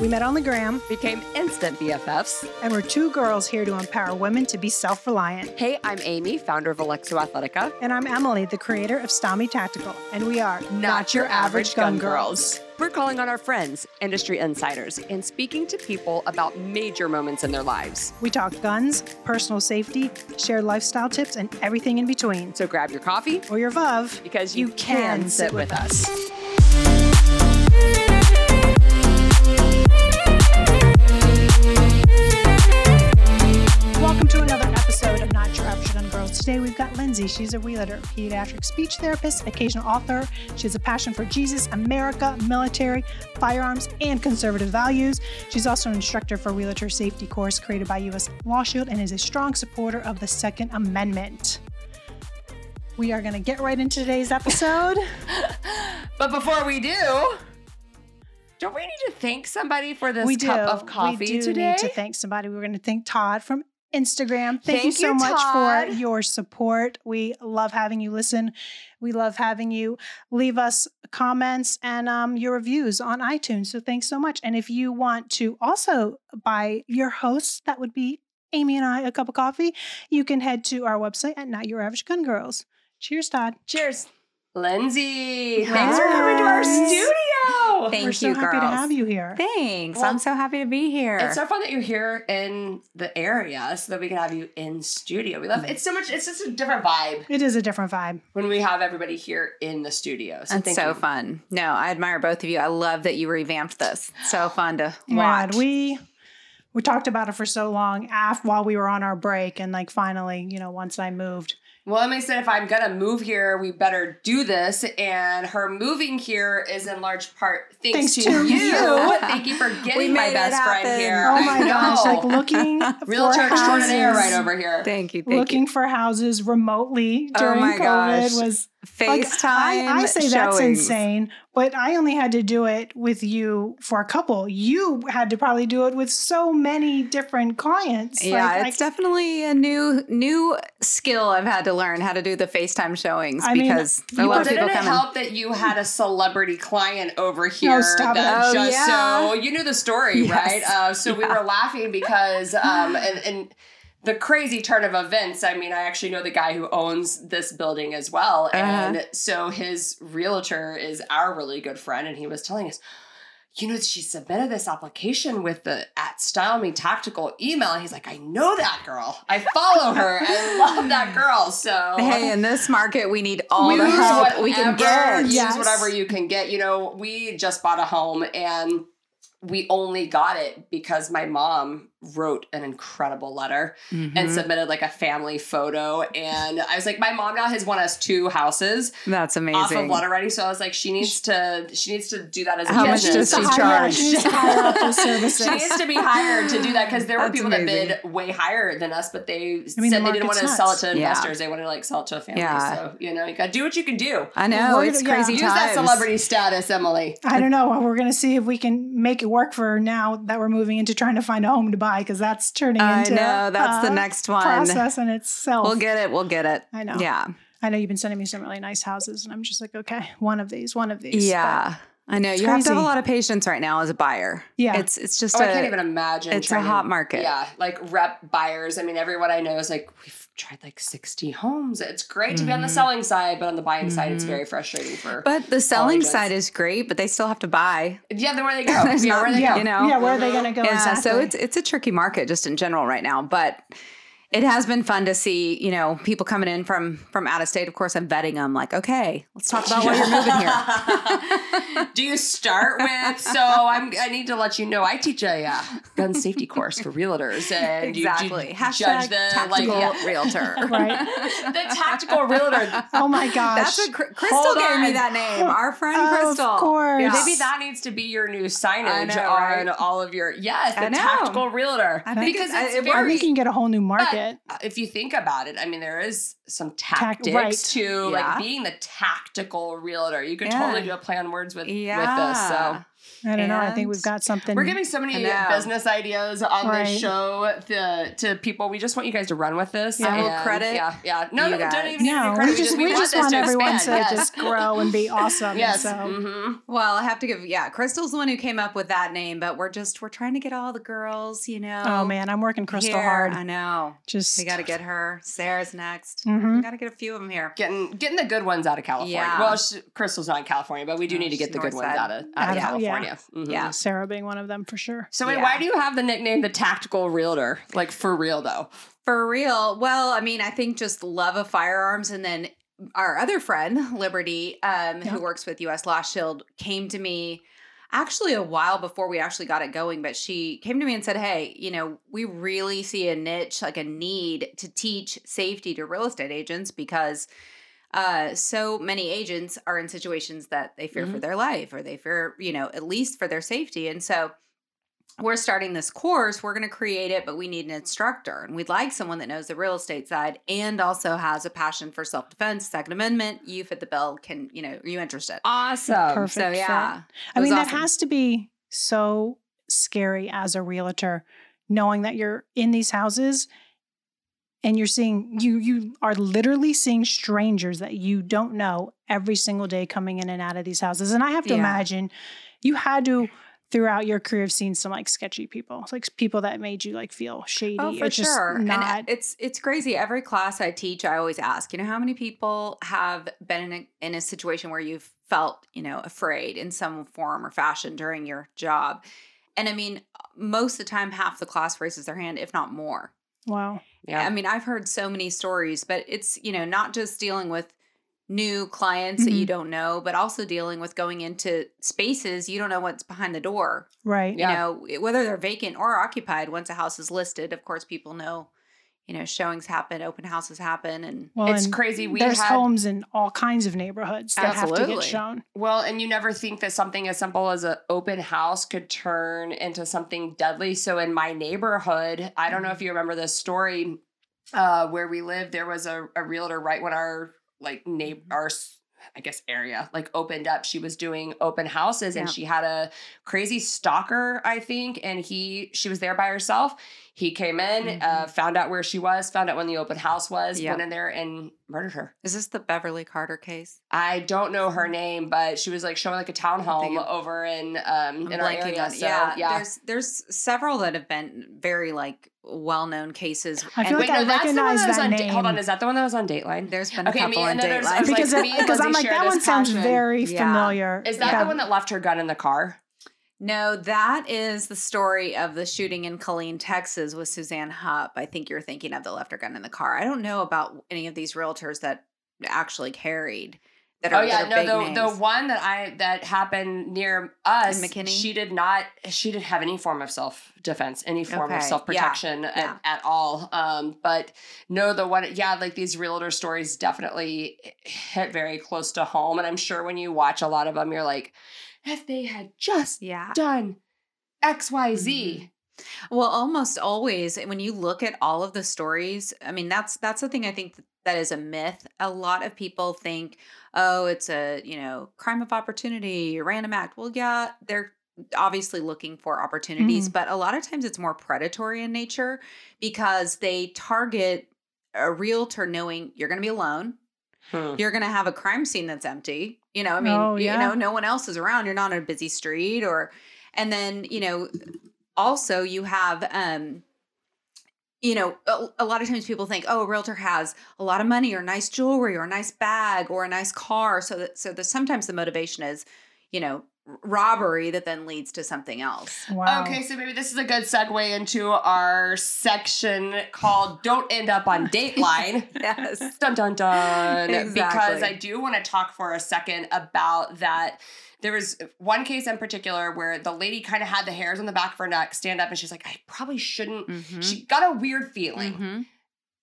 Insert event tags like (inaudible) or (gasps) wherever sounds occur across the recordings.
We met on the gram, became instant BFFs. and we're two girls here to empower women to be self reliant. Hey, I'm Amy, founder of Alexo Athletica. And I'm Emily, the creator of Style Me Tactical, and we are not your average gun girls. We're calling on our friends, industry insiders, and speaking to people about major moments in their lives. We talk guns, personal safety, shared lifestyle tips, and everything in between. So grab your coffee Or your VUV, because you, can, sit with us. Welcome Today we've got Lindsay. She's a realtor, pediatric speech therapist, occasional author. She has a passion for Jesus, America, military, firearms, and conservative values. She's also an instructor for realtor safety course created by U.S. Law Shield and is a strong supporter of the Second Amendment. We are going to get right into today's episode. (laughs) But before we do, don't we need to thank somebody for this we do. cup of coffee we do today? need to thank somebody. We're going to thank Todd from Instagram. Thank, Thank you so you, much Todd. for your support. We love having you listen. We love having you leave us comments and um, your reviews on iTunes. So thanks so much. And if you want to also buy your hosts, that would be Amy and I a cup of coffee. You can head to our website at Not Your Average Gun Girls. Cheers, Todd. Cheers. Lindsay, thanks for coming to our Yes. Thank We're so you, happy girls. to have you here. Thanks. Well, I'm so happy to be here. It's so fun that you're here in the area so that we can have you in studio. We love it. it's so much, it's just a different vibe It is a different vibe. when we have everybody here in the studio. So It's so you. fun. No, I admire both of you. I love that you revamped this. So fun to watch. God, we we talked about it for so long after while we were on our break, and like finally, you know, once I moved, Well, Emily said if I'm gonna move here, we better do this. And her moving here is in large part thanks, Thanks to, to you. you. (laughs) Thank you for (laughs) getting my best friend here. oh my (laughs) I gosh, like looking realtor for extraordinaire houses, right over here. Thank you. Thank looking you. for houses remotely Oh during my COVID gosh. was like, FaceTime. I, I say that's insane, but I only had to do it with you for a couple. You had to probably do it with so many different clients. Yeah, Like, it's definitely a new new skill I've had to learn how to do the FaceTime showings I mean, because a lot Well, of people didn't it come in. help that you had a celebrity client over here? stop that it. Oh, yeah. so you knew the story, Yes. right? Uh, so we were laughing because um, and, and the crazy turn of events. I mean, I actually know the guy who owns this building as well, Uh-huh. and so his realtor is our really good friend, and he was telling us. You know, she submitted this application with the at Style Me Tactical email. And he's like, I know that girl. I follow her. I love that (laughs) girl. So Hey, in this market, we need all the use help we can get. Use Yes. whatever you can get. You know, we just bought a home and we only got it because my mom wrote an incredible letter and Mhm. submitted like a family photo. And I was like, my mom now has won us two houses That's amazing. off of letter writing. So I was like, she needs to she needs to do that as a How much business. does she to hire- charge? She needs to hire out those services. She needs to be hired to do that because there were That's people amazing. that bid way higher than us, but they I mean, the said they didn't want to market's sell it nuts. to Yeah. investors. They wanted to like sell it to a family. Yeah. So you know, you got to do what you can do. I know We're it's gonna- yeah. crazy Use times. that celebrity status, Emily. I don't know. We're going to see if we can make it work for now that we're moving into trying to find a home to buy because that's turning I into know that's the next one. process in itself. We'll get it. We'll get it. I know. Yeah. I know you've been sending me some really nice houses, and I'm just like, okay, one of these, one of these. Yeah. I know It's you have to have a lot of patience right now as a buyer. Yeah. It's it's just Oh, I I can't even imagine. it's a trying to- hot market. Yeah, like rep buyers. I mean, everyone I know is like, we've tried like 60 homes. It's great to be on the Mhm. selling side, but on the buying side, it's Mhm. very frustrating for. But the selling agents. side is great, but they still have to buy. yeah, then where they (laughs) go? Yeah, not- where they yeah, go? you know? yeah. Where are they going to go? yeah, exactly? so it's it's a tricky market just in general right now, but it has been fun to see, you know, people coming in from from out of state. Of course, I'm vetting them. Like, okay, let's talk about why you're moving here. (laughs) Do you start with? So I'm. I need to let you know. I teach a uh, gun safety course for realtors, and you- exactly. you, Hashtag judge the like tactical yeah, realtor. (laughs) right. the tactical realtor. Oh my gosh. That's what Cr- Crystal Hold gave me that name. Our friend Of Crystal. course. Yeah. Maybe that needs to be your new signage know, on right? all of your yes, the tactical realtor. I think because it- it's it I very think you can get a whole new market. But uh, if you think about it, I mean, there is some Tac- tactics right. to Yeah. like being the tactical realtor. You could Yeah. totally do a play on words with with this. So I don't know. I think we've got something. We're giving so many business ideas on Right. this show to, to people. We just want you guys to run with this. I will and- credit Yeah, yeah. No, you no, don't even need no, credit. we just we want just this want to everyone expand. to yes. just grow and be awesome. Yes. So hmm Well, I have to give yeah, Crystal's the one who came up with that name, but we're just we're trying to get all the girls, you know. Oh man, I'm working Crystal here. hard. I know. Just We got to get her. Sarah's next. Mhm. We got to get a few of them here. Getting getting the good ones out of California. Yeah. Well, sh- Crystal's not in California, but we do No, need to get the good ones out of, out of Yeah. Mhm. Yeah. Sarah being one of them for sure. So wait, Yeah. why do you have the nickname the Tactical Realtor? Like for real though. For real. Well, I mean, I think just love of firearms and then our other friend, Liberty, um, Yeah. who works with US Law Shield, came to me actually a while before we actually got it going, but she came to me and said, Hey, you know, we really see a niche, like a need to teach safety to real estate agents because uh so many agents are in situations that they fear for their life or they fear you know at least for their safety and so we're starting this course we're going to create it but we need an instructor and we'd like someone that knows the real estate side and also has a passion for self-defense second amendment you fit the bill can you know are you interested Awesome. Perfect. so yeah I mean, awesome. that has to be so scary as a realtor, knowing that you're in these houses and you're seeing you you are literally seeing strangers that you don't know every single day coming in and out of these houses. And I have to Yeah. imagine you had to throughout your career have seen some like sketchy people, like people that made you like feel shady. Oh, for sure. not And it's it's crazy. Every class I teach, I always ask, you know, how many people have been in a, in a situation where you've felt, you know, afraid in some form or fashion during your job? And I mean, most of the time, half the class raises their hand, if not more. wow. Yeah. I mean, I've heard so many stories, but it's, you know, not just dealing with new clients that you Mhm. don't know, but also dealing with going into spaces you don't know what's behind the door Right. Yeah. you know whether they're vacant or occupied once a house is listed of course people know you know showings happen open houses happen and Well, it's and crazy. We there's had homes in all kinds of neighborhoods that have to get shown. Well, and you never think that something as simple as an open house could turn into something deadly. So in my neighborhood, I don't know if you remember this story, uh, where we lived, there was a, a realtor right when our like neighbor our s- I guess area like opened up. She was doing open houses and she had a crazy stalker, I think, and he she was there by herself. He came in, uh, found out where she was, found out when the open house was, Yep. went in there and murdered her. is this the Beverly Carter case I don't know her name, but she was like showing like a townhome thinking- over in um I'm in our area. on- So yeah, yeah. there's there's several that have been very like well-known cases I feel and like I that's the one recognize that was that on. Da- hold on, is that the one that was on Dateline? there's been Okay, a me couple in and there's- dateline there's, like, because me and because I'm like that this one sounds passion. very Yeah. familiar. Is that Yeah. the one that left her gun in the car? No, that is the story of the shooting in Killeen, Texas with Suzanne Hupp. I think you're thinking of the left her gun in the car. I don't know about any of these realtors that actually carried that are, Oh yeah, that no, the the names. one that I that happened near us, In McKinney? she did not she didn't have any form of self defense, any form of self protection yeah, at, yeah. at all. Um, but no, the one yeah, like these realtor stories definitely hit very close to home, and I'm sure when you watch a lot of them, you're like, if they had just yeah. done XYZ. Mm-hmm. Well, almost always when you look at all of the stories, I mean that's that's the thing I think that is a myth. A lot of people think, "Oh, it's a, you know, crime of opportunity, a random act." Well, yeah, they're obviously looking for opportunities, but a lot of times it's more predatory in nature because they target a realtor knowing you're going to be alone. Hmm. You're going to have a crime scene that's empty. You know, I mean, Oh, you- yeah. you know, no one else is around. You're not on a busy street or and then, you know, also you have um you know a, a lot of times people think oh a realtor has a lot of money or nice jewelry or a nice bag or a nice car so that so that sometimes the motivation is you know robbery that then leads to something else Wow. Okay, so maybe this is a good segue into our section called "Don't End Up on Dateline." (laughs) yes Dun dun dun. Because I do want to talk for a second about that. There was one case in particular where the lady kind of had the hairs on the back of her neck stand up and she's like, I probably shouldn't. Mhm. She got a weird feeling. Mhm.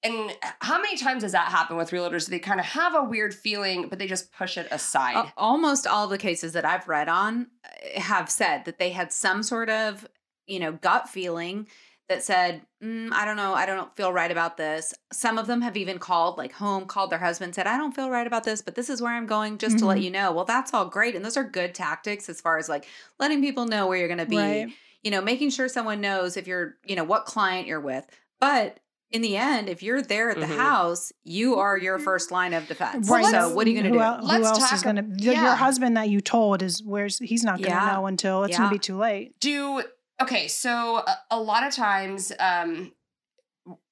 And how many times does that happen with realtors? They kind of have a weird feeling, but they just push it aside. Almost all the cases that I've read on uh, have said that they had some sort of, you know, gut feeling that said, mm, I don't know, I don't feel right about this. Some of them have even called, like home, called their husband, said, I don't feel right about this, but this is where I'm going just to let Mhm. you know. Well, that's all great. And those are good tactics as far as like letting people know where you're going to be, Right. you know, making sure someone knows if you're, you know, what client you're with. But in the end, if you're there at the Mhm. house, you are your first line of defense. Right. So what are you going to do? el- who Let's else talk is going to? Your husband that you told is where's he's not going to Yeah. know until it's Yeah. going to be too late. Do okay, so a, a lot of times um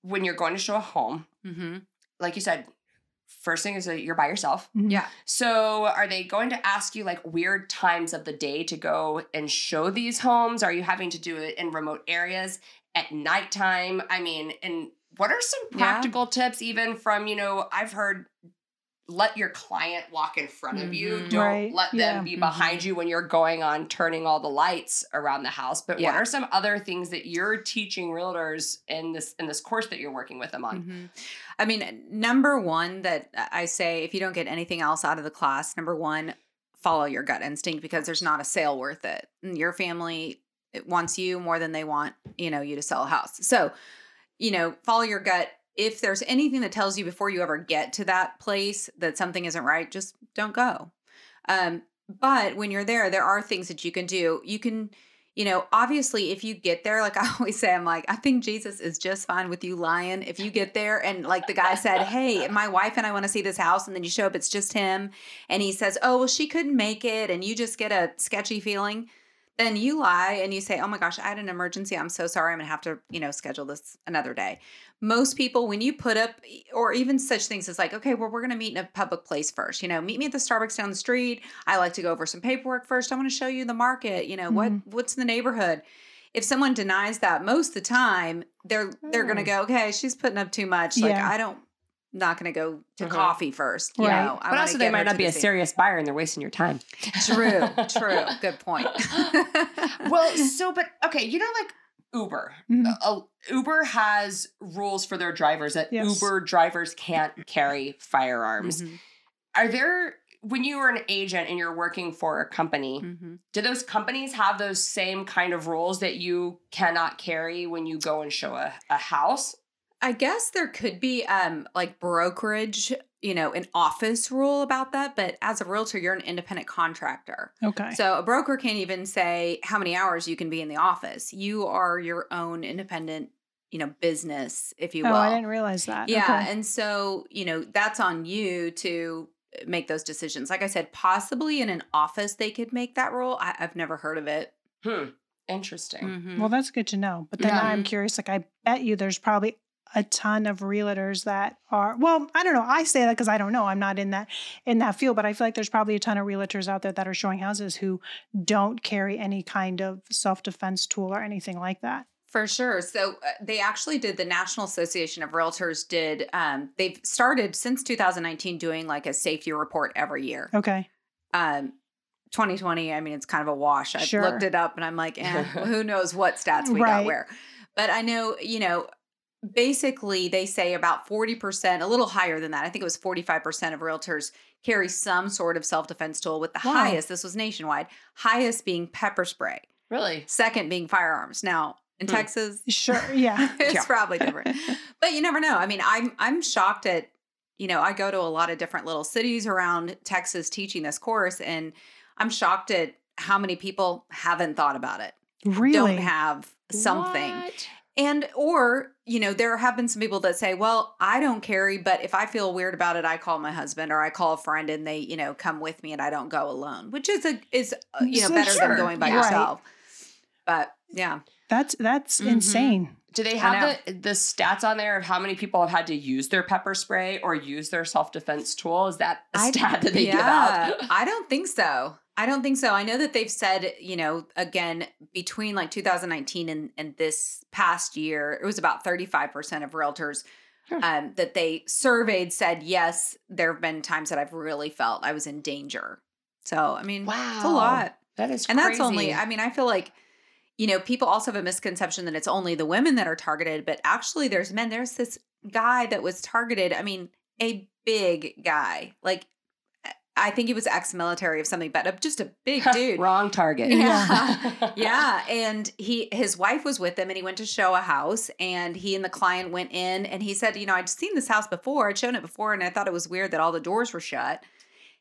when you're going to show a home, hmm like you said, first thing is that you're by yourself. Mhm. Yeah. So are they going to ask you like weird times of the day to go and show these homes? Are you having to do it in remote areas at nighttime? I mean, and what are some Yeah. practical tips even from, you know, I've heard let your client walk in front of you. Mhm. Don't Right. let them Yeah. be behind you when you're going on turning all the lights around the house. But Yeah. what are some other things that you're teaching realtors in this in this course that you're working with them on? Mhm. I mean, number one that I say, if you don't get anything else out of the class, number one, follow your gut instinct because there's not a sale worth it. And Your family it wants you more than they want, you know, you to sell a house. So, you know, follow your gut. If there's anything that tells you before you ever get to that place that something isn't right, just don't go. Um, but when you're there, there are things that you can do. You can you know, obviously, if you get there, like (laughs) I always say, I'm like, I think Jesus is just fine with you lying. If you get there and like the guy said, Hey, my wife and I want to see this house, and then you show up, it's just him, and he says, Oh, well, she couldn't make it, and you just get a sketchy feeling, then you lie and you say, Oh my gosh, I had an emergency. I'm so sorry. I'm gonna have to, you know, schedule this another day. Most people, when you put up, or even such things as like, okay, well, we're gonna meet in a public place first. You know, meet me at the Starbucks down the street. I like to go over some paperwork first. I want to show you the market. You know, what what's in the neighborhood. If someone denies that most of the time, they're they're gonna Hmm. go, okay, she's putting up too much. Like Yeah. I don't not gonna go to Mhm. coffee first. You Right. know, I But also, they might not be a scene. serious buyer and they're wasting your time. True, (laughs) true. Good point. (laughs) well, so but okay, you know, like Uber. Mhm. Uh, Uber has rules for their drivers that Yes. Uber drivers can't carry firearms. Mhm, Are there when you are an agent and you're working for a company, mhm. do those companies have those same kind of rules that you cannot carry when you go and show a, a house? I guess there could be um like brokerage, you know, an office rule about that, but as a realtor, you're an independent contractor. Okay. So a broker can't even say how many hours you can be in the office. You are your own independent, you know, business, if you will. oh, I didn't realize that. Yeah, Okay. and so, you know, that's on you to make those decisions. Like I said, possibly in an office they could make that rule. I, I've never heard of it. Hmm. Interesting. Mhm. Well, that's good to know. But then Yeah. I'm curious. Like, I bet you there's probably a ton of realtors that are. Well, I don't know. I say that because I don't know. I'm not in that in that field. But I feel like there's probably a ton of realtors out there that are showing houses who don't carry any kind of self defense tool or anything like that. For sure. So uh, they actually did the National Association of Realtors did um they've started since 2019 doing like a safety report every year. Okay. Um 2020, I mean it's kind of a wash. I Sure. looked it up and I'm like, eh, (laughs) who knows what stats we Right. got where. But I know, you know, basically they say about 40%, a little higher than that. I think it was 45% of realtors carry some sort of self-defense tool with the Wow. highest, this was nationwide, highest being pepper spray, Really? second being firearms. Now, in Hmm. Texas, Sure. (laughs) Yeah. it's Yeah. probably different. (laughs) But you never know. I mean, I'm I'm shocked at, you know, I go to a lot of different little cities around Texas teaching this course and I'm shocked at how many people haven't thought about it. really. Don't have something. What? And or, you know, there have been some people that say, "Well, I don't carry, but if I feel weird about it, I call my husband or I call a friend and they, you know, come with me and I don't go alone," which is a is uh, you know So better sure. than going by Yeah. yourself. But yeah. That's that's Mhm. insane. Do they have the, the stats on there of how many people have had to use their pepper spray or use their self defense tool? Is that a I- stat (laughs) that they give out? (laughs) I don't think so. I don't think so. I know that they've said, you know, again, between like 2019 and, and this past year, it was about 35% of realtors um, that they surveyed said, yes, there have been times that I've really felt I was in danger. So, I mean, Wow. it's a lot. That is And that's only. I mean, I feel like, you know, people also have a misconception that it's only the women that are targeted, but actually there's men. There's this guy that was targeted. I mean, a big guy, like I think he was ex-military of something, but a, just a big (laughs) dude. Wrong target. Yeah. (laughs) yeah. And he his wife was with him and he went to show a house and he and the client went in and he said, you know, I'd seen this house before, I'd shown it before, and I thought it was weird that all the doors were shut.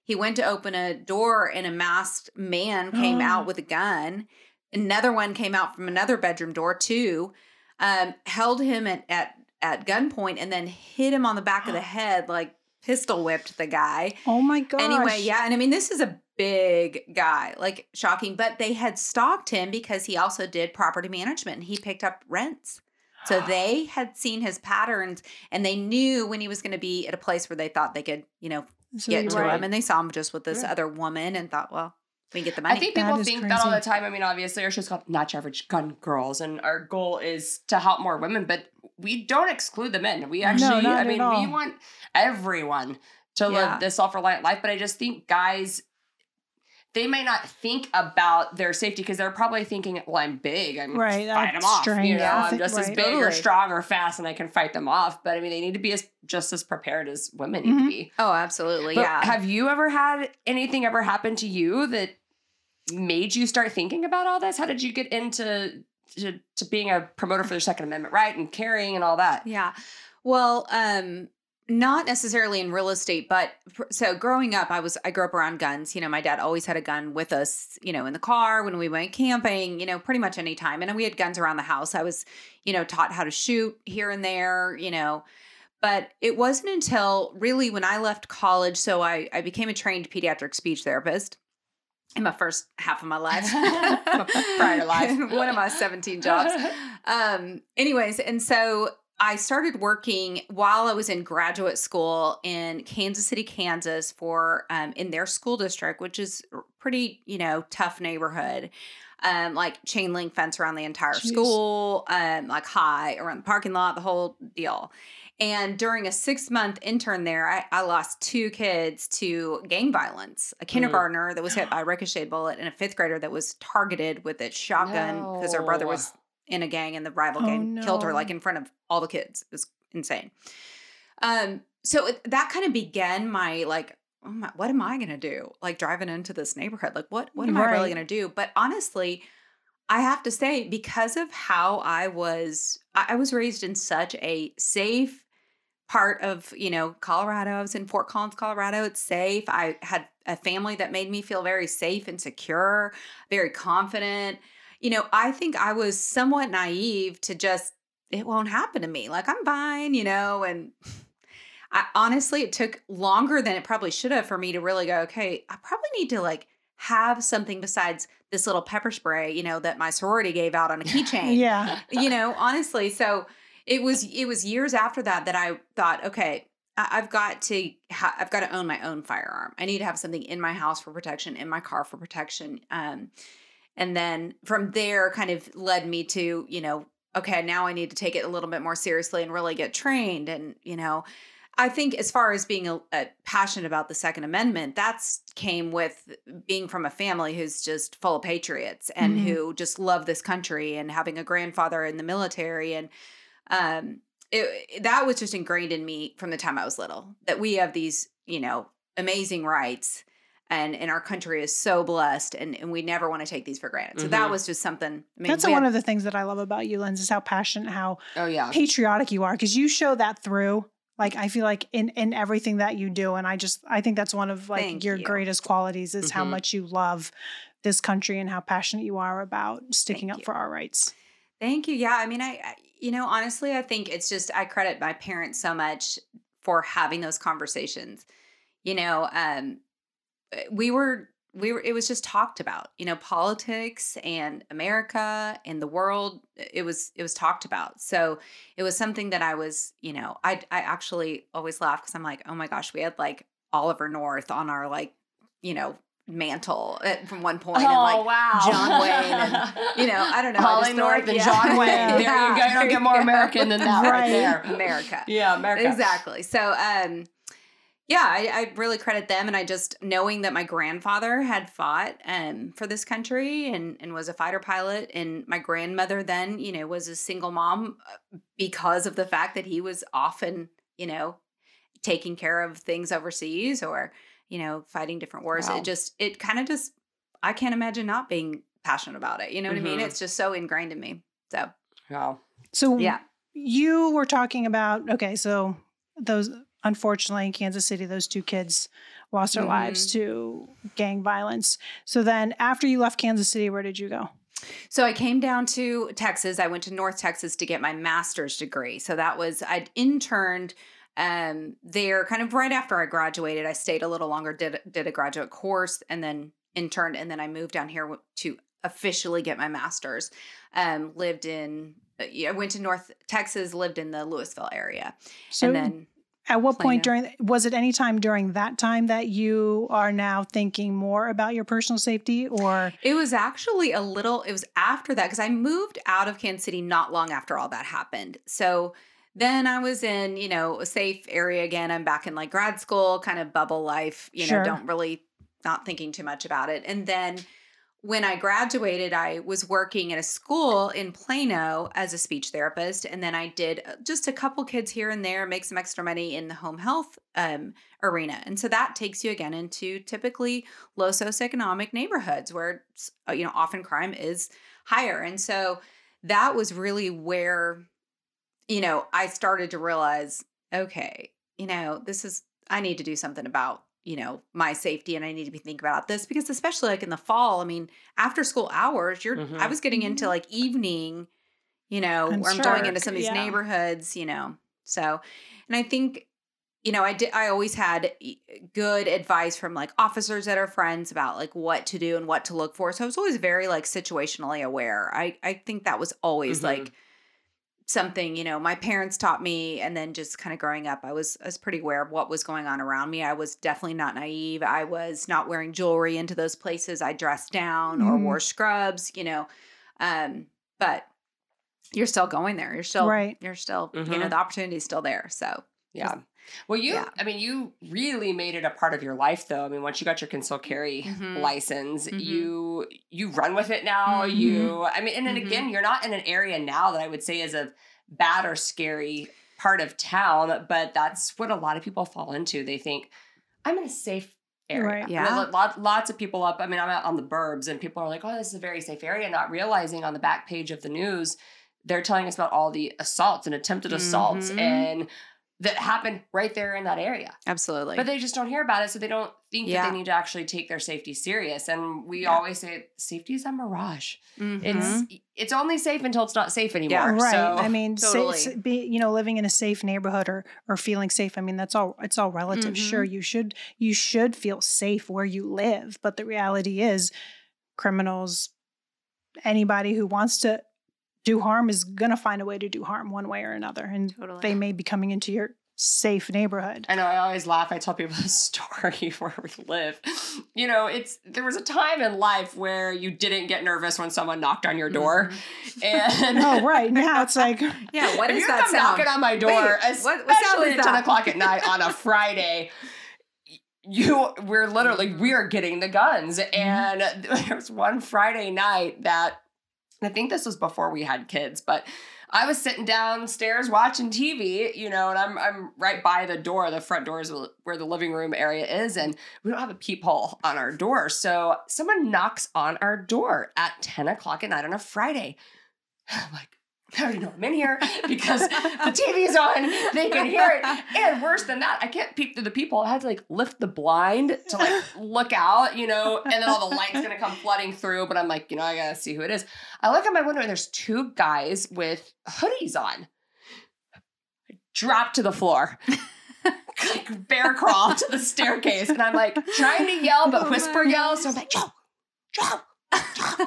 He went to open a door and a masked man came out with a gun. Another one came out from another bedroom door too, um, held him at, at at gunpoint and then hit him on the back of the (gasps) head, like pistol whipped the guy. Oh my god. Anyway, yeah, and I mean this is a big guy, like shocking, but they had stalked him because he also did property management and he picked up rents. So (gasps) they had seen his patterns and they knew when he was going to be at a place where they thought they could, you know, So get to right. him and they saw him just with this Yeah. other woman and thought, well, we get the money. I think people is think that all the time. I mean, obviously, our show's called Not Your Average Gun Girls, and our goal is to help more women, but we don't exclude the men. We actually, not I at mean, all. we want everyone to Yeah. live this self reliant life, but I just think guys. They may not think about their safety because they're probably thinking, "Well, I'm big. I'm Right, fight them that's off. You know, I I'm think- just as right. big or strong or fast, and I can fight them off." But I mean, they need to be as just as prepared as women need Mhm. to be. oh, absolutely. But yeah. Have you ever had anything ever happen to you that made you start thinking about all this? How did you get into to, to being a promoter for the Second Amendment right and carrying and all that? Yeah. Well, um not necessarily in real estate, but so growing up, I was I grew up around guns. You know, my dad always had a gun with us. You know, in the car when we went camping. You know, pretty much any time, and we had guns around the house. I was, you know, taught how to shoot here and there. You know, but it wasn't until really when I left college. So I I became a trained pediatric speech therapist in my first half of my life. (laughs) Prior life. (laughs) one of my seventeen jobs um anyways and so i started working while i was in graduate school in kansas city kansas for um in their school district which is pretty you know tough neighborhood um like chain link fence around the entire Jeez. school um like high around the parking lot the whole deal and during a six month intern there, I, I lost two kids to gang violence a kindergartner that was hit by a (gasps) ricocheted bullet and a fifth grader that was targeted with a shotgun because her brother was in a gang and the rival Oh, gang killed her like in front of all the kids. It was insane. Um, so it, that kind of began my like, oh my, what am I gonna do? Like driving into this neighborhood, like what what am I really gonna do? But honestly, I have to say, because of how I was, I was raised in such a safe part of, you know, Colorado. I was in Fort Collins, Colorado. It's safe. I had a family that made me feel very safe and secure, very confident. You know, I think I was somewhat naive to just, it won't happen to me. Like, I'm fine, you know, and I honestly, it took longer than it probably should have for me to really go, okay, I probably need to like have something besides this little pepper spray, you know, that my sorority gave out on a (laughs) keychain Yeah. you know honestly so it was it was years after that that i thought okay i've got to ha- i've got to own my own firearm. I need to have something in my house for protection in my car for protection. Um and then from there kind of led me to you know okay now i need to take it a little bit more seriously and really get trained. And you know I think as far as being a, a passionate about the Second Amendment, that's came with being from a family who's just full of patriots and Mhm. who just love this country and having a grandfather in the military and um it, that was just ingrained in me from the time I was little that we have these you know amazing rights and and our country is so blessed and, and we never want to take these for granted so that Mhm. was just something I mean, That's one had- of the things that I love about you, Linz, is how passionate, how Oh yeah. patriotic you are, because you show that through. Like I feel like in in everything that you do, and I just I think that's one of like Thank your you. greatest qualities is how Mhm. much you love this country and how passionate you are about sticking Thank up you. for our rights. Thank you. Yeah, I mean, I, I you know, honestly, I think it's just I credit my parents so much for having those conversations. You know, um we were we were it was just talked about, you know, politics and America and the world, it was it was talked about. So, it was something that I was, you know, I I actually always laugh cuz I'm like, "Oh my gosh, we had like Oliver North on our like, you know, mantle at, from one point and like Oh, wow. John Wayne and, (laughs) you know, I don't know. I Ollie North and yeah. John Wayne. Yeah. There you go. You don't get more American than that right, Right. there. America. Yeah, America. Exactly. So, um, yeah, I, I really credit them, and I just knowing that my grandfather had fought um, for this country and and was a fighter pilot, and my grandmother then, you know, was a single mom uh, because of the fact that he was often, you know, taking care of things overseas or you know, fighting different wars. Wow. It just, it kind of just, I can't imagine not being passionate about it. You know what I mean? Mhm. It's just so ingrained in me. So, Wow. So yeah. you were talking about okay, so those unfortunately in Kansas City, those two kids lost their lives Mm-hmm. to gang violence. So then after you left Kansas City, where did you go? So I came down to Texas. I went to North Texas to get my master's degree. So that was I'd interned um there kind of right after I graduated. I stayed a little longer, did did a graduate course and then interned and then I moved down here to officially get my master's. Um lived in uh, yeah, I went to North Texas, lived in the Lewisville area. So and then at what point during was it any time during that time that you are now thinking more about your personal safety or It was actually a little, it was after that because I moved out of Kansas City not long after all that happened. So then I was in, you know, a safe area again. I'm back in like grad school, kind of bubble life, you Sure. know, don't really, not thinking too much about it. And then when I graduated, I was working at a school in Plano as a speech therapist. And then I did uh, just a couple kids here and there, make some extra money in the home health um, arena. And so that takes you again into typically low socioeconomic neighborhoods where, uh, you know, often crime is higher. And so that was really where, you know, I started to realize, okay, you know, this is, I need to do something about you know my safety and i need to be thinking about this because especially like in the fall i mean after school hours you're i Mhm. was getting into like evening you know And where i'm going into some of these yeah. neighborhoods you know so and i think you know i did i always had good advice from like officers that are friends about like what to do and what to look for so i was always very like situationally aware i i think that was always Mhm. like something you know my parents taught me and then just kind of growing up i was i was pretty aware of what was going on around me. I was definitely not naive. I was not wearing jewelry into those places. I dressed down or Mhm. wore scrubs you know um but you're still going there. You're still Right. you're still you know the opportunity is still there. So Yeah. Well, you, Yeah. I mean, you really made it a part of your life, though. I mean, once you got your concealed carry Mhm. license, Mhm. you you run with it now. Mhm. You, I mean, and then Mhm. again, you're not in an area now that I would say is a bad or scary part of town, but that's what a lot of people fall into. They think, I'm in a safe area. Right. I mean, Yeah. lo- lot, lots of people up. I mean, I'm out on the burbs, and people are like, "Oh, this is a very safe area," not realizing on the back page of the news, they're telling us about all the assaults and attempted assaults Mhm. and that happen right there in that area. absolutely But they just don't hear about it, so they don't think that they need to actually take their safety serious. And we Yeah. always say safety is a mirage. Mhm. It's it's only safe until it's not safe anymore. Yeah. right? So I mean, Totally. sa- be you know living in a safe neighborhood or or feeling safe. I mean, that's all it's all relative. Mhm. Sure, you should you should feel safe where you live, but the reality is, criminals, anybody who wants to do harm is gonna find a way to do harm one way or another, and Totally. they may be coming into your safe neighborhood. I know I always laugh. I tell people this (laughs) story (laughs) where we live. You know, it's there was a time in life where you didn't get nervous when someone knocked on your door. Mm-hmm. And oh, right now it's (laughs) like yeah what if is you that come sound knocking on my door, Wait, especially what- what at 10 o'clock at night on a Friday, you we're literally we are getting the guns. Mm-hmm. And there was one Friday night that I think this was before we had kids, but I was sitting downstairs watching TV, you know, and I'm I'm right by the door. The front door is where the living room area is, and we don't have a peephole on our door. So someone knocks on our door at 10 o'clock at night on a Friday. (sighs) I'm like, I already know I'm in here because the TV's on. They can hear it. And worse than that, I can't peek through the people. I had to like lift the blind to like look out, you know, and then all the light's gonna come flooding through. But I'm like, you know, I gotta see who it is. I look at my window and there's two guys with hoodies on. Drop to the floor. (laughs) like bear crawl to the staircase. And I'm like trying to yell, but Oh whisper yell. So I'm like, Joe, Joe, Joe, Joe. (laughs)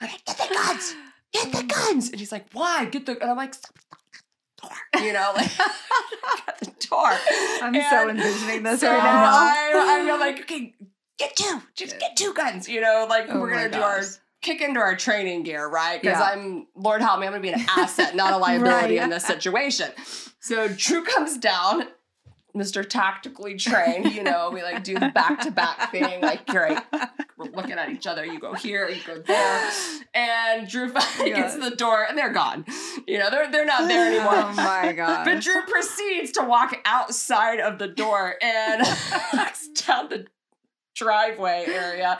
I'm like, get the guns, get the guns. And he's like, why? Get the and I'm like, "Stop the door. You know, like (laughs) the door. i'm so envisioning this so right now I, I'm like, okay, get two, just get two guns. You know, like Oh we're gonna do our kick into our training gear, right? Because Yeah. I'm Lord help me, I'm gonna be an asset, not a liability Right. in this situation. So Drew comes down. Mr. Tactically trained, you know, we like do the back to back thing. Like, you're right, we're looking at each other. You go here, you go there. And Drew (laughs) gets to the door and they're gone. You know, they're they're not there anymore. Oh my god. (laughs) But Drew proceeds to walk outside of the door and (laughs) walks down the driveway area.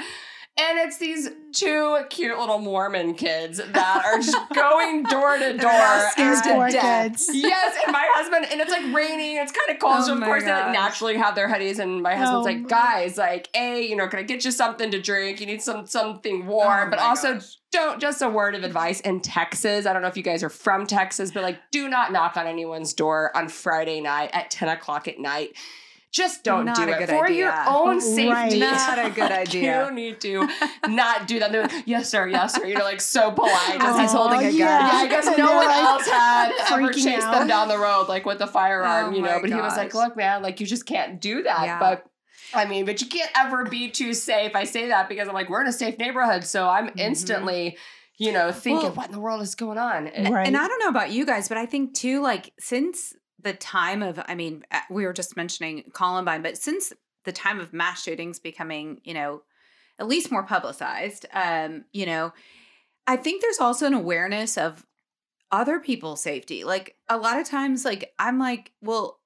And it's these two cute little Mormon kids that are just going door to (laughs) door. asking poor kids. Yes, and my husband, and it's like raining, it's kind of cold. Oh so of course they like naturally have their hoodies, and my husband's Oh like, guys, like, A, you know, can I get you something to drink? You need some something warm, Oh but also gosh. don't just a word of advice in Texas. I don't know if you guys are from Texas, but like do not knock on anyone's door on Friday night at 10 o'clock at night. Just don't Not do a it good for your idea. own Right. safety. Not a good (laughs) idea. you need to not do that. They're like, yes, sir, yes, sir. You know, like so polite. As he's holding a gun. Yeah, I guess And no they're, one like, else had (laughs) ever chased out. them down the road like with a firearm, Oh you know. my But he was like, "Look, man, like you just can't do that." Yeah. But I mean, but you can't ever be too safe. I say that because I'm like, we're in a safe neighborhood, so I'm mm-hmm. instantly, you know, thinking, Well- what in the world is going on? And- Right. And I don't know about you guys, but I think too, like since the time of, I mean, uh, we were just mentioning Columbine, but since the time of mass shootings becoming, you know, at least more publicized, um, you know, I think there's also an awareness of other people's safety. Like a lot of times, like I'm like, well,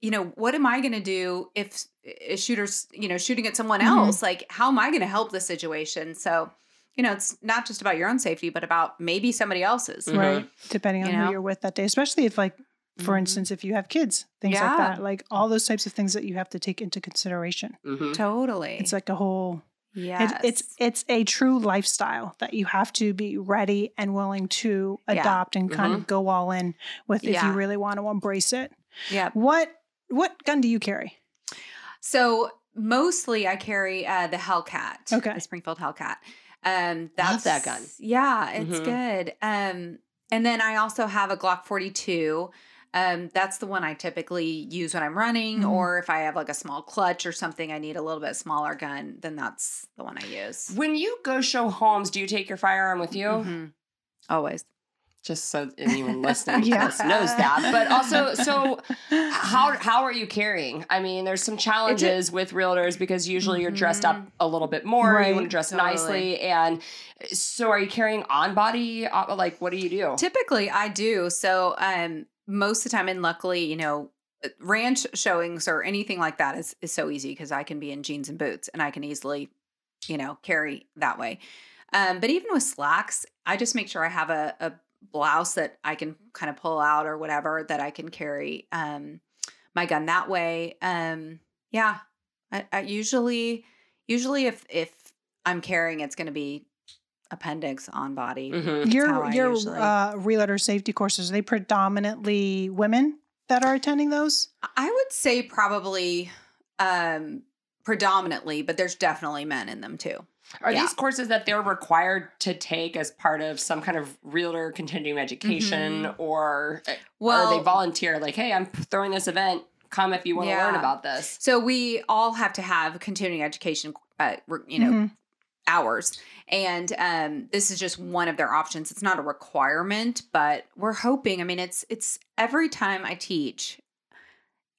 you know, what am I going to do if a shooter's, you know, shooting at someone Mhm. else? Like, how am I going to help the situation? So, you know, it's not just about your own safety, but about maybe somebody else's. Mhm. right depending on You know? who you're with that day especially if like for Mhm. instance if you have kids things Yeah. like that like all those types of things that you have to take into consideration Mhm. Totally. it's like a whole yeah, it, it's it's a true lifestyle that you have to be ready and willing to Yeah. adopt and kind of go all in with if Yeah. you really want to embrace it yeah. what what gun do you carry So mostly I carry uh, the Hellcat. Okay. The Springfield Hellcat. Um, that's that gun. Yeah, it's Mhm. good. Um, and then I also have a Glock 42. Um, that's the one I typically use when I'm running, Mhm. or if I have like a small clutch or something, I need a little bit smaller gun, then that's the one I use. When you go show homes, do you take your firearm with you? Mhm. Always. Just so (laughs) anyone listening to Yeah. this knows that. But also, so how (laughs) how are you carrying? I mean, there's some challenges with realtors because usually you're dressed up Mhm. a little bit more. You want to dress Totally. nicely, and so are you carrying on body? Uh, Like, what do you do? Typically, I do. So, um, most of the time, and luckily, you know, ranch showings or anything like that is is so easy because I can be in jeans and boots and I can easily, you know, carry that way. Um, but even with slacks, I just make sure I have a, a blouse that I can kind of pull out or whatever that I can carry um, my gun that way. Um, yeah, I, I usually usually if if I'm carrying, it's going to be appendix on body. Mhm. Your your usually- uh realtor safety courses are they predominantly women that are attending those I would say probably um predominantly, but there's definitely men in them too. Are Yeah. these courses that they're required to take as part of some kind of realtor continuing education, or uh, Well, are they volunteer? Like, hey, I'm throwing this event. Come if you want to learn about this. so we all have to have continuing education uh you know Mhm. Hours. And um this is just one of their options. It's not a requirement but we're hoping i mean it's it's every time i teach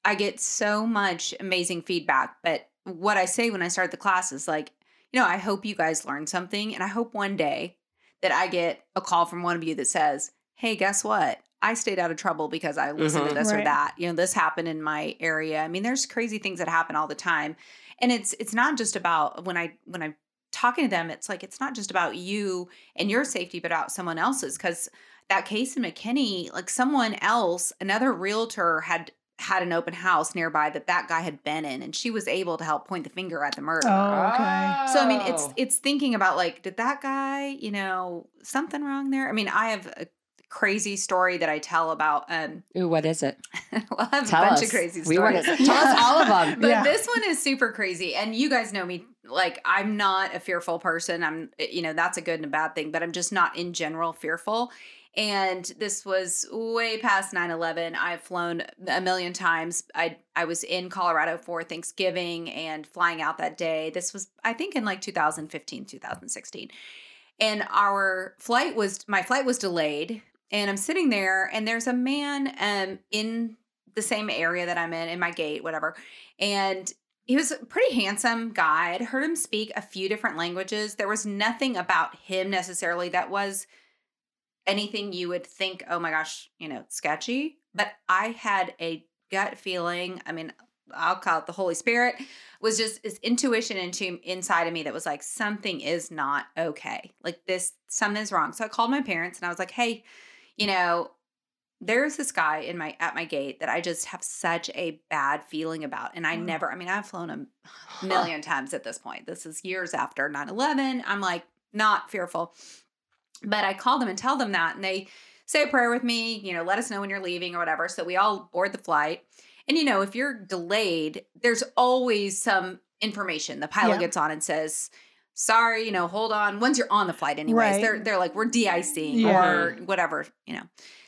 i get so much amazing feedback. But what i say when i start the class is like you know i hope you guys learn something and i hope one day that i get a call from one of you that says hey guess what? I stayed out of trouble because i listened Mhm. to this or that. You know this happened in my area. I mean there's crazy things that happen all the time. And it's it's not just about when i when i'm talking to them it's like it's not just about you and your safety but about someone else's because that case in mckinney like someone else another realtor had had an open house nearby that that guy had been in and she was able to help point the finger at the murderer Oh, okay. so I mean, it's Oh. it's thinking about like, did that guy, you know, something wrong there? I mean, I have a crazy story that I tell about. Um, Ooh, what is it? (laughs) well, I have Tell a bunch us. of crazy We want stories. to (laughs) tell us all of them. (laughs) But Yeah. this one is super crazy. And you guys know me. Like, I'm not a fearful person. I'm, you know, that's a good and a bad thing, but I'm just not in general fearful. And this was way past 9 11. I've flown a million times. I, I was in Colorado for Thanksgiving and flying out that day. This was, I think, in like 2015, 2016. And our flight was, my flight was delayed. And I'm sitting there, and there's a man um, in the same area that I'm in, in my gate, whatever. And he was a pretty handsome guy. I'd heard him speak a few different languages. There was nothing about him necessarily that was anything you would think, oh my gosh, you know, sketchy. But I had a gut feeling. I mean, I'll call it the Holy Spirit, was just this intuition into inside of me that was like, something is not okay. Like this, something's wrong. So I called my parents and I was like, hey, you know, there's this guy in my at my gate that I just have such a bad feeling about. And I Mm. never, I mean, I've flown a million times at this point. This is years after 9-11. I'm like not fearful. But I call them and tell them that, and they say a prayer with me, you know, let us know when you're leaving or whatever. So we all board the flight. And you know, if you're delayed, there's always some information. The pilot Yeah. gets on and says, sorry, you know, hold on. Once you're on the flight, anyways, Right. they're they're like, we're de-icing Yeah. or whatever, you know.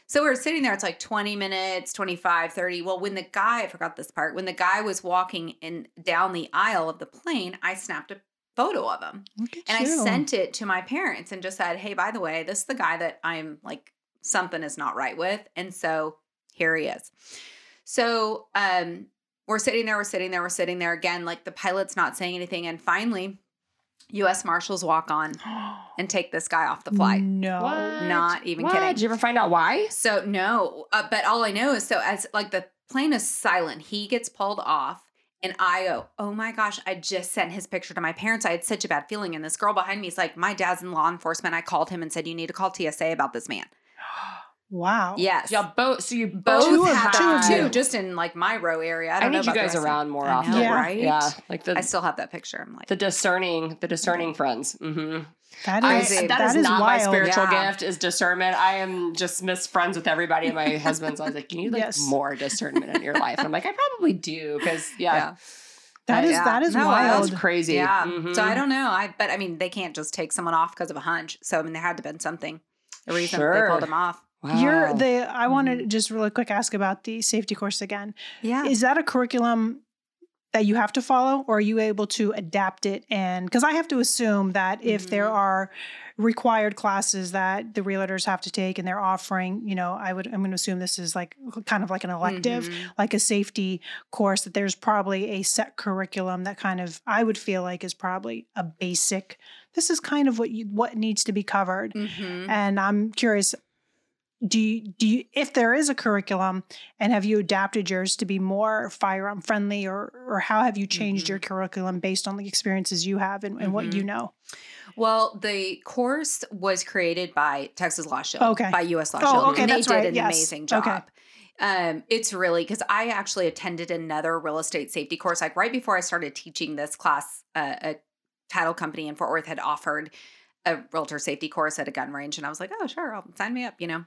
So we we're sitting there, it's like 20 minutes, 25, 30. Well, when the guy, I forgot this part, when the guy was walking in down the aisle of the plane, I snapped a photo of him. And I sent it to my parents and just said, hey, by the way, this is the guy that I'm like, something is not right with. And so here he is. So um, we're sitting there, we're sitting there, we're sitting there again, like the pilot's not saying anything. And finally, US Marshals walk on (gasps) and take this guy off the flight. No. Not even What? kidding. Did you ever find out why? So no, uh, but all I know is so as like the plane is silent, he gets pulled off, and I go, oh my gosh, I just sent his picture to my parents. I had such a bad feeling, and this girl behind me is like, my dad's in law enforcement. I called him and said, you need to call TSA about this man. (gasps) (gasps) Wow. Yes, Y'all both. So you both both Two of- have two of that you. just in like my row area. I I, don't know need you about the guys rest around more often. know, Yeah. right? Yeah, like the I still have that picture. I'm like, the discerning, the discerning friends. Mm-hmm. That I, is Crazy. that that is is not my spiritual Yeah. gift is discernment. I am just miss friends with everybody. And my (laughs) husband's always like, Can you need like Yes. more discernment in your life. And I'm like, I probably do because yeah, yeah. That is Yeah. that is No, wild. that's crazy. Yeah. Mhm. So I don't know. I but I mean they can't just take someone off because of a hunch. So I mean there had to have been something. The reason they pulled him off. Wow. You're the I want Mm-hmm. to just really quick ask about the safety course again. Yeah. Is that a curriculum that you have to follow or are you able to adapt it and because I have to assume that if there Mhm. are required classes that the realtors have to take and they're offering, you know, I would I'm going to assume this is like kind of like an elective, Mhm. like a safety course that there's probably a set curriculum that kind of I would feel like is probably a basic this is kind of what you what needs to be covered. Mhm. And I'm curious, do you, do you, if there is a curriculum, and have you adapted yours to be more firearm friendly, or or how have you changed Mm-hmm. your curriculum based on the experiences you have and, and what you know? Well, the course was created by Texas Law Shield, Okay. by U.S. Law Oh, Shield, okay, and they did right, an yes. amazing job. Okay. Um, it's really because I actually attended another real estate safety course, like right before I started teaching this class. Uh, a title company in Fort Worth had offered a realtor safety course at a gun range, and I was like, "Oh, sure, I'll sign me up," you know.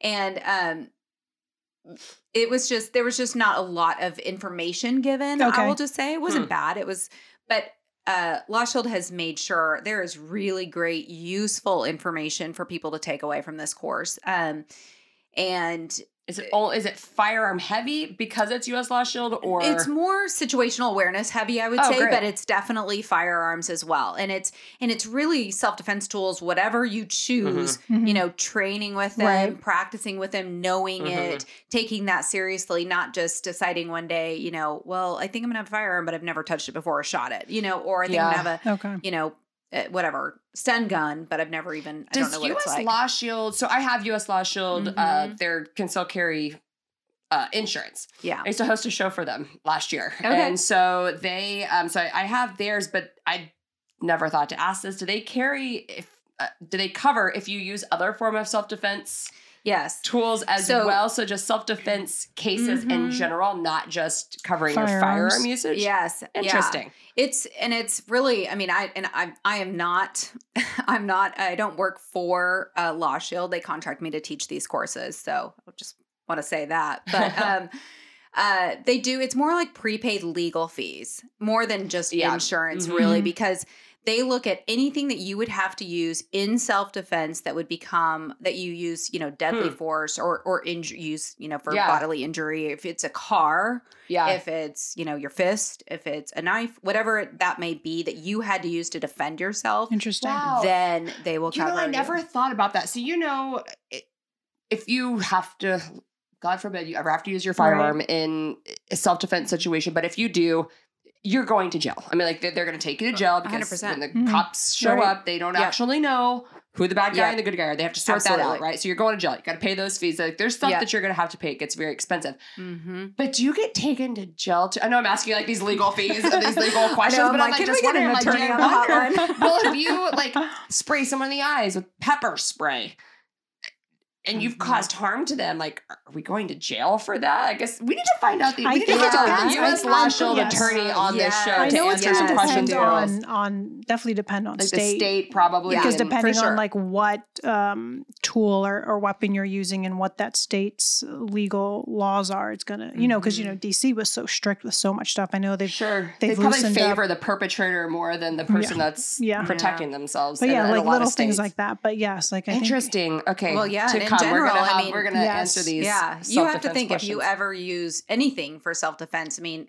And um, it was just there was just not a lot of information given. Okay. I will just say it wasn't Hmm. bad. It was, but uh, LawShield has made sure there is really great, useful information for people to take away from this course. Um, and Is it all? Is it firearm heavy because it's U.S. Law Shield or it's more situational awareness heavy, I would Oh, say, great. but it's definitely firearms as well. And it's and it's really self defense tools, whatever you choose. Mhm. You know, training with them, Right. practicing with them, knowing Mhm. it, taking that seriously, not just deciding one day, you know, well, I think I'm gonna have a firearm, but I've never touched it before or shot it, you know, or I think I'm gonna have a, okay. you know, whatever stun gun, but I've never even. I Does don't know what U.S. it's like. Law Shield? So I have U.S. Law Shield. Uh, Mhm. their concealed carry uh, insurance. yeah. I used to host a show for them last year, Okay. and so they. Um, so I, I have theirs, but I never thought to ask this. Do they carry if? Uh, do they cover if you use other form of self defense Yes. tools as So- well? So just self defense cases in Mhm. general, not just covering your firearm usage. Yes. yeah. interesting. It's and it's really. I mean, I and I I am not. (laughs) I'm not. I don't work for uh, Law Shield. They contract me to teach these courses, so I just want to say that. But (laughs) um, uh, they do. It's more like prepaid legal fees, more than just Yeah. insurance, Mhm. really, because they look at anything that you would have to use in self defense that would become that you use, you know, deadly Hmm. force or or inj- use, you know, for Yeah. bodily injury. If it's a car, Yeah. if it's you know your fist if it's a knife whatever that may be that you had to use to defend yourself Interesting. Wow. then they will You cover know, I never thought about that. So you know, if you have to, God forbid, you ever have to use your Right. firearm in a self defense situation, but if you do, you're going to jail. I mean, like they're, they're going to take you to jail because 100%. when the Mhm. cops show Right. up, they don't Yep. actually know who the bad guy Yep. and the good guy are. They have to sort that out, right? So you're going to jail. You got to pay those fees. Like there's stuff Yep. that you're going to have to pay. It gets very expensive. Mm-hmm. But do you get taken to jail? Too? I know I'm asking you like these legal fees, and (laughs) these legal questions, I'm but I'm like, like can just wondering, an like, do attorney you wonder- (laughs) well, if (laughs) you like spray someone in the eyes with pepper spray, and you've Mhm. caused harm to them, like, are we going to jail for that? I guess we need to find out. The, I need to think get it a depends. U.S. I- Law I'm- yes. attorney on this show I to know it answer does some questions. depend on on definitely depend on like state. the state probably because and- depending sure. on like what um, tool or, or weapon you're using and what that state's legal laws are, it's gonna you know because you know Mm-hmm. DC was so strict with so much stuff. I know they've Sure. They they've probably loosened up. favor the perpetrator more than the person that's Yeah. protecting themselves. but in- yeah in like little things like that. But yes, like I think Interesting. Okay. Well, yeah, To and in we're general, gonna I mean, we're gonna yes. answer these. Yeah, you have to self-defense think if you ever use anything for self defense. I mean,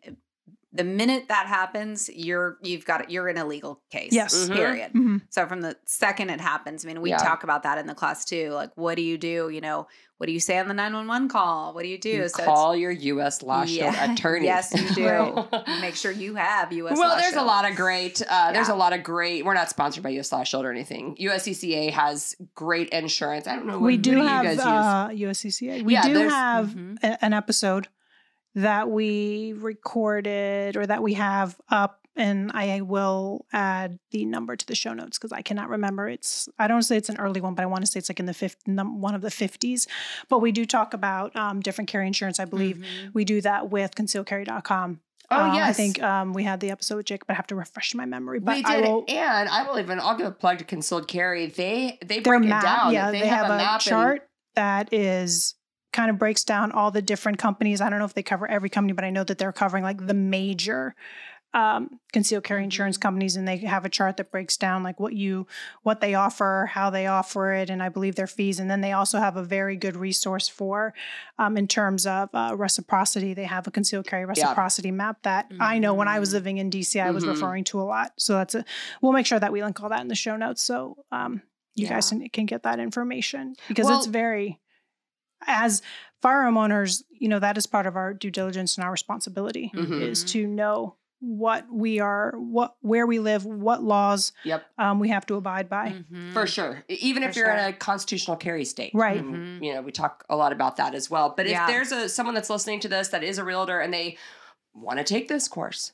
the minute that happens, you're you've got you're in a legal case. Yes. Mhm. Period. Mhm. So from the second it happens, I mean, we Yeah. talk about that in the class too. Like, what do you do? You know, what do you say on the nine one one call? What do you do? You So it's- call your U.S. Law Shield Yeah. (laughs) attorney. Yes, you do. You (laughs) make sure you have U.S. well, Law there's a lot of great. Uh, There's a lot of great. We're not sponsored by U.S. Law Shield or anything. USCCA has great insurance. I don't know. What, we what do you have guys use? uh, USCCA. We Yeah, do there's- have Mhm. a- an episode that we recorded or that we have up and I will add the number to the show notes because I cannot remember. It's I don't say it's an early one, but I want to say it's like in the fifth num- one of the fifties. But we do talk about um, different carry insurance. I believe Mhm. we do that with concealcarry.com. Oh Um, yes, I think um, we had the episode with Jake, but I have to refresh my memory. But we I did, will. and I will even. I'll give a plug to Concealed Carry. They they break map, it down. yeah, they, they, have, a, map and- chart that is kind of breaks down all the different companies. I don't know if they cover every company, but I know that they're covering like the major um, concealed carry insurance companies, and they have a chart that breaks down like what you what they offer, how they offer it, and I believe their fees. And then they also have a very good resource for um, in terms of uh, reciprocity. They have a concealed carry reciprocity map that I know when I was Mhm. living in DC, I was Mhm. referring to a lot. So that's a we'll make sure that we link all that in the show notes. So um, you guys Yeah. can, can get that information because Well- it's very as firearm owners you know that is part of our due diligence and our responsibility Mhm. is to know what we are what where we live what laws Yep, um, we have to abide by Mhm. for sure. Even if you're in a constitutional carry state, Right. And, Mhm. You know, we talk a lot about that as well. But if Yeah. there's a someone that's listening to this that is a realtor and they want to take this course.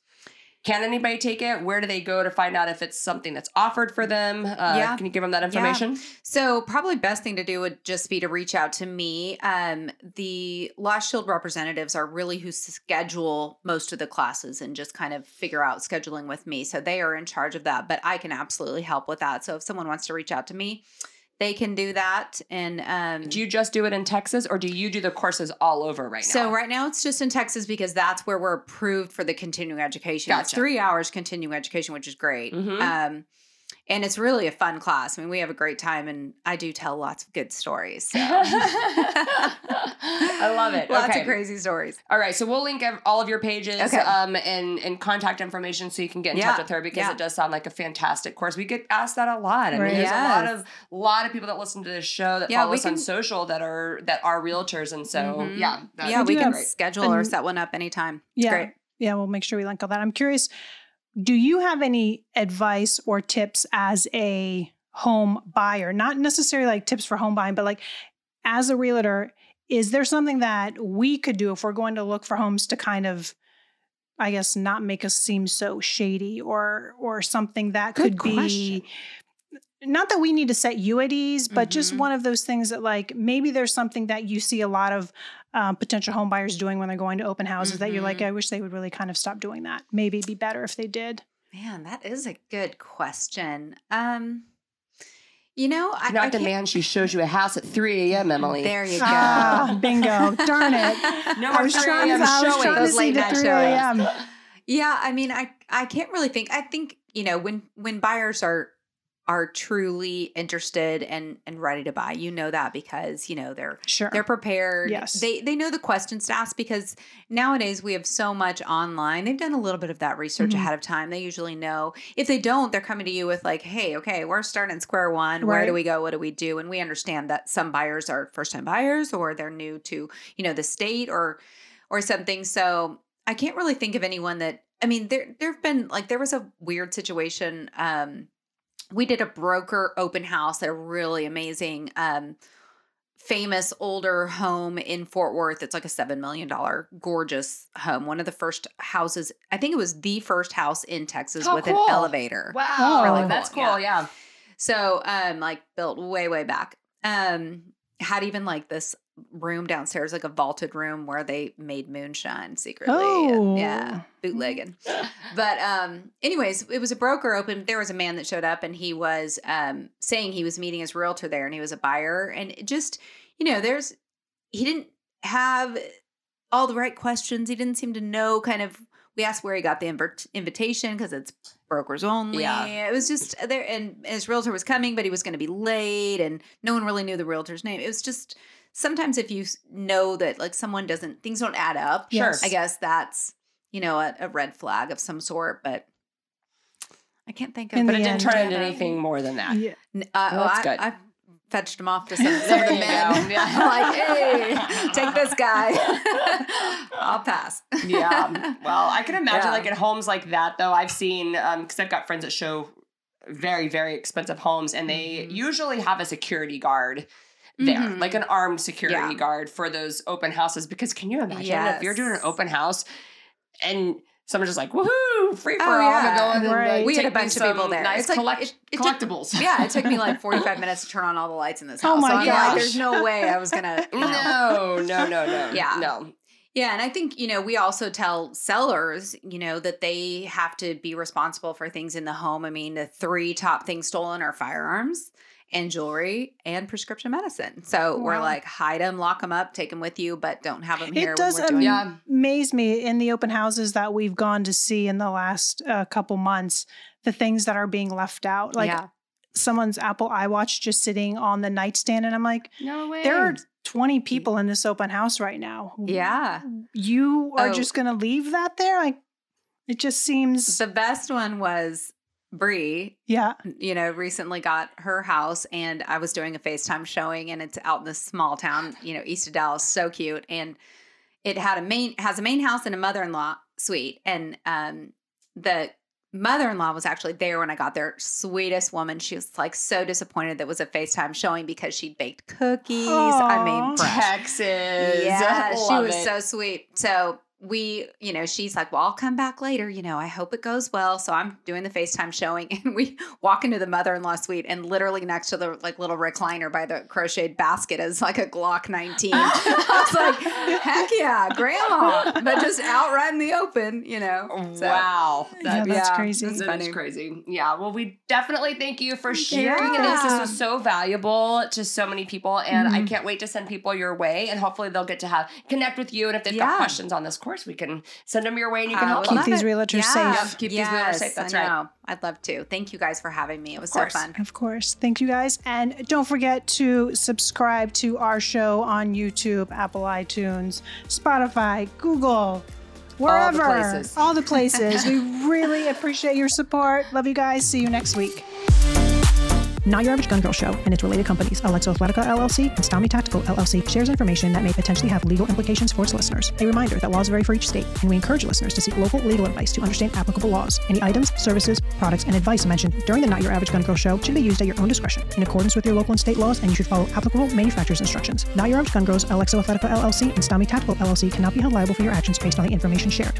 Can anybody take it? Where do they go to find out if it's something that's offered for them? Uh, Yeah. Can you give them that information? So probably best thing to do would just be to reach out to me. Um, the Law Shield representatives are really who schedule most of the classes and just kind of figure out scheduling with me. So they are in charge of that, but I can absolutely help with that. So if someone wants to reach out to me, they can do that. And um, Do you just do it in Texas or do you do the courses all over right now? so right now it's just in Texas because that's where we're approved for the continuing education. It's Gotcha. three hours continuing education, which is great. Mhm. Um, and it's really a fun class. I mean, we have a great time, and I do tell lots of good stories. So. (laughs) I love it. (laughs) Lots Okay. of crazy stories. All right, so we'll link all of your pages Okay. um, and and contact information so you can get in Yeah, touch with her because yeah. it does sound like a fantastic course. We get asked that a lot. I Right. mean, there's a lot of lot of people that listen to this show that Yeah, follow we us on social that are that are realtors, and so Mhm. yeah, yeah, would we can great. schedule or set one up anytime. It's yeah great. yeah we'll make sure we link all that i'm curious do you have any advice or tips as a home buyer not necessarily like tips for home buying but like as a realtor is there something that we could do if we're going to look for homes to kind of i guess not make us seem so shady or or something that Good could be not that we need to set you at ease but just Mhm. one of those things that like maybe there's something that you see a lot of um, potential home buyers doing when they're going to open houses that you're like Mhm. i wish they would really kind of stop doing that maybe it'd be better if they did Man, that is a good question. Um, you know, I, I Not the can't- man she shows you a house at 3 a.m. Emily. There you (laughs) go. ah bingo darn it (laughs) No i more was 3 trying, a.m. I was showing. trying to Those see late the night 3 a.m Yeah, I mean, I I can't really think. I think you know when when buyers are are truly interested and and ready to buy, you know that because you know they're sure they're prepared. Yes. they they know the questions to ask because nowadays we have so much online. They've done a little bit of that research Mhm. ahead of time. They usually know. If they don't, they're coming to you with like, "Hey, okay, we're starting square one. Where do we go? What do we do?" And we understand that some buyers are first time buyers or they're new to you know the state or or something. So I can't really think of anyone that I mean, there there've been like there was a weird situation. Um, we did a broker open house at a really amazing, um, famous older home in Fort Worth. It's like a seven million dollar gorgeous home. One of the first houses. I think it was the first house in Texas with cool. an elevator. Wow, Oh. Really that's cool, cool. Yeah. So, um, like built way, way back. Um, had even like this room downstairs, like a vaulted room where they made moonshine secretly. and, yeah, Oh. bootlegging. But um, anyways, it was a broker open. There was a man that showed up and he was um saying he was meeting his realtor there and he was a buyer. And it just, you know, there's he didn't have all the right questions. He didn't seem to know kind of we asked where he got the invert- invitation because it's brokers only. Yeah. It was just there and his realtor was coming, but he was going to be late and no one really knew the realtor's name. It was just sometimes if you know that like someone doesn't things don't add up, Sure. I guess that's you know a, a red flag of some sort. But I can't think of. In But the it didn't turn into anything more than that. Yeah. Uh, Well, oh, that's I, good. I fetched him off to (laughs) some, some of the men. Yeah. (laughs) I'm like, hey, take this guy. (laughs) I'll pass. yeah. Well, I can imagine Yeah. like at homes like that though. I've seen um because I've got friends that show very very expensive homes, and they Mhm. usually have a security guard there, Mhm. like an armed security Yeah. guard for those open houses. Because can you imagine if you're doing an open house and someone's just like woohoo free for Oh, all, yeah. I'm going and, Right. like, We had a bunch of people some there. Nice It's like- collect- it- it took- collectibles. (laughs) yeah, it took me like 45 (laughs) minutes to turn on all the lights in this house Oh house. my so I'm like, there's no way I was gonna. (laughs) You know. No, no, no, no. Yeah. No. Yeah, and I think, you know, we also tell sellers, you know, that they have to be responsible for things in the home. I mean, the three top things stolen are firearms and jewelry and prescription medicine. So we're like, hide them, lock them up, take them with you, but don't have them here It does when we're doing Yeah. amaze me in the open houses that we've gone to see in the last uh, couple months, the things that are being left out. Like yeah. someone's Apple iWatch just sitting on the nightstand. And I'm like, No way. there are 20 people in this open house right now. Yeah. You are Oh. just going to leave that there? Like, it just seems, The best one was Bree, yeah. you know, recently got her house and I was doing a FaceTime showing and it's out in this small town, you know, east of Dallas, so cute. And it had a main has a main house and a mother-in-law suite. And um the mother-in-law was actually there when I got there. Sweetest woman. She was like so disappointed that it was a FaceTime showing because she'd baked cookies. I mean, fresh. Texas. Yeah, (laughs) she was it. so sweet. So we, you know, she's like, "Well, I'll come back later. You know, I hope it goes well." So I'm doing the FaceTime showing, (laughs) and we walk into the mother-in-law suite, and literally next to the like little recliner by the crocheted basket is like a Glock 19. (laughs) I was like, "Heck yeah, Grandma!" But just out right in the open, you know. So, wow. Yeah, that's crazy. it's That funny. is crazy. Yeah. Well, we definitely thank you for sharing you. this. This was so valuable to so many people, and I Mhm. can't wait to send people your way. And hopefully, they'll get to have connect with you. And if they've Yeah. got questions on this course, we can send them your way, and you can help them. Keep these it. realtors Yeah. safe. Yep, keep these realtors safe. That's I right. know. I'd love to. Thank you guys for having me. It was so fun. Of course. Thank you guys. And don't forget to subscribe to our show on YouTube, Apple iTunes, Spotify, Google, wherever. places. All the places. (laughs) we really appreciate your support. Love you guys. See you next week. Not Your Average Gun Girl Show and its related companies, Alexo Athletica LLC and Style Me Tactical LLC, shares information that may potentially have legal implications for its listeners. A reminder that laws vary for each state, and we encourage listeners to seek local legal advice to understand applicable laws. Any items, services, products, and advice mentioned during the Not Your Average Gun Girl Show should be used at your own discretion in accordance with your local and state laws, and you should follow applicable manufacturer's instructions. Not Your Average Gun Girls, Alexo Athletica LLC, and Style Me Tactical LLC cannot be held liable for your actions based on the information shared.